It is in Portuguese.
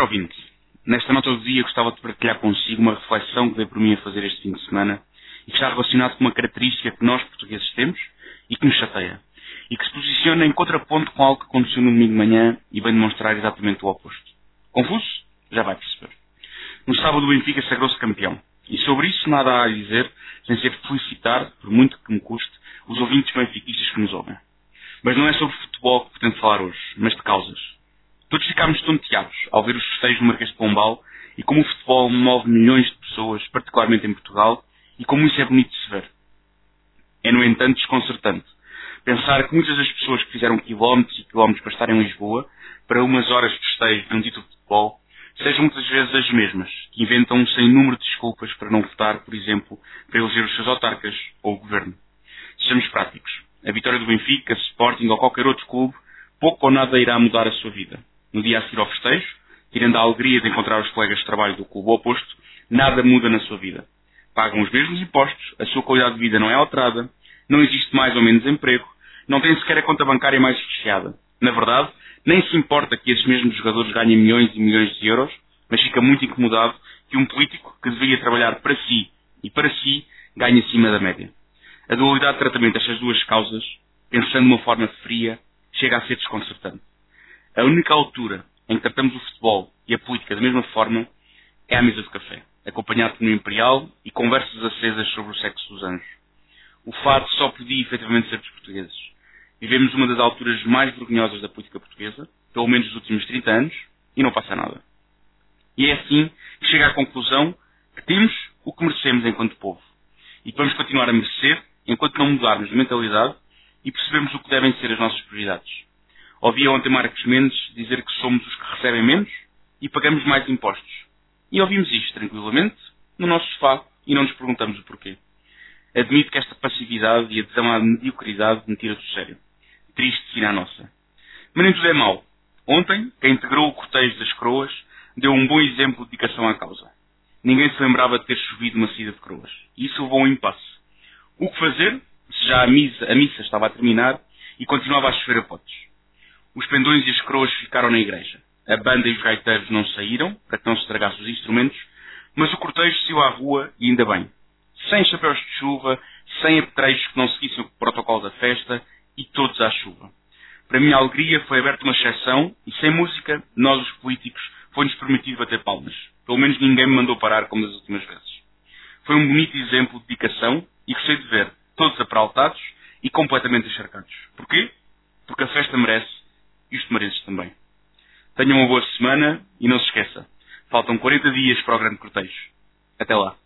Caro ouvinte, nesta nota do dia gostava de partilhar consigo uma reflexão que veio por mim a fazer este fim de semana e que está relacionado com uma característica que nós portugueses temos e que nos chateia. E que se posiciona em contraponto com algo que aconteceu no domingo de manhã e vem demonstrar exatamente o oposto. Confuso? Já vai perceber. No sábado o Benfica sagrou-se campeão. E sobre isso nada há a dizer, sem ser felicitar, por muito que me custe, os ouvintes benfiquistas que nos ouvem. Mas não é sobre futebol que pretendo falar hoje, mas de causas. Ficámos tonteados ao ver os festejos do Marquês de Pombal e como o futebol move milhões de pessoas, particularmente em Portugal, e como isso é bonito de se ver. É, no entanto, desconcertante pensar que muitas das pessoas que fizeram quilómetros e quilómetros para estar em Lisboa, para umas horas de festejo de um título de futebol, sejam muitas vezes as mesmas, que inventam um sem número de desculpas para não votar, por exemplo, para eleger os seus autarcas ou o governo. Sejamos práticos. A vitória do Benfica, Sporting ou qualquer outro clube, pouco ou nada irá mudar a sua vida. No dia a seguir ao festejo, tirando a alegria de encontrar os colegas de trabalho do clube oposto, nada muda na sua vida. Pagam os mesmos impostos, a sua qualidade de vida não é alterada, não existe mais ou menos emprego, não tem sequer a conta bancária mais recheada. Na verdade, nem se importa que esses mesmos jogadores ganhem milhões e milhões de euros, mas fica muito incomodado que um político que deveria trabalhar para si e para si ganhe acima da média. A dualidade de tratamento destas duas causas, pensando de uma forma fria, chega a ser desconcertante. A única altura em que tratamos o futebol e a política da mesma forma é à mesa de café, acompanhado um imperial e conversas acesas sobre o sexo dos anjos. O fado só podia efetivamente ser dos portugueses. Vivemos uma das alturas mais vergonhosas da política portuguesa, pelo menos dos últimos 30 anos, e não passa nada. E é assim que chega à conclusão que temos o que merecemos enquanto povo. E que vamos continuar a merecer enquanto não mudarmos de mentalidade e percebemos o que devem ser as nossas prioridades. Ouvi ontem Marcos Mendes dizer que somos os que recebem menos e pagamos mais impostos. E ouvimos isto tranquilamente no nosso sofá e não nos perguntamos o porquê. Admito que esta passividade e adesão à mediocridade me tira do sério triste sina a nossa. Mas nem tudo é mau. Ontem, quem integrou o cortejo das Croas deu um bom exemplo de dedicação à causa. Ninguém se lembrava de ter chovido uma saída de Croas. E isso levou a um impasse. O que fazer, se já a missa, a missa estava a terminar e continuava a chover a potes? Os pendões e as croas ficaram na igreja. A banda e os gaiteiros não saíram, para que não se estragassem os instrumentos, mas o cortejo saiu à rua e ainda bem. Sem chapéus de chuva, sem apetrechos que não seguissem o protocolo da festa e todos à chuva. Para minha alegria foi aberta uma exceção e sem música, nós os políticos, foi-nos permitido bater palmas. Pelo menos ninguém me mandou parar como das últimas vezes. Foi um bonito exemplo de dedicação e gostei de ver todos apraltados e completamente encharcados. Porquê? Porque a festa merece e os também. Tenham uma boa semana e não se esqueça, faltam 40 dias para o grande cortejo. Até lá.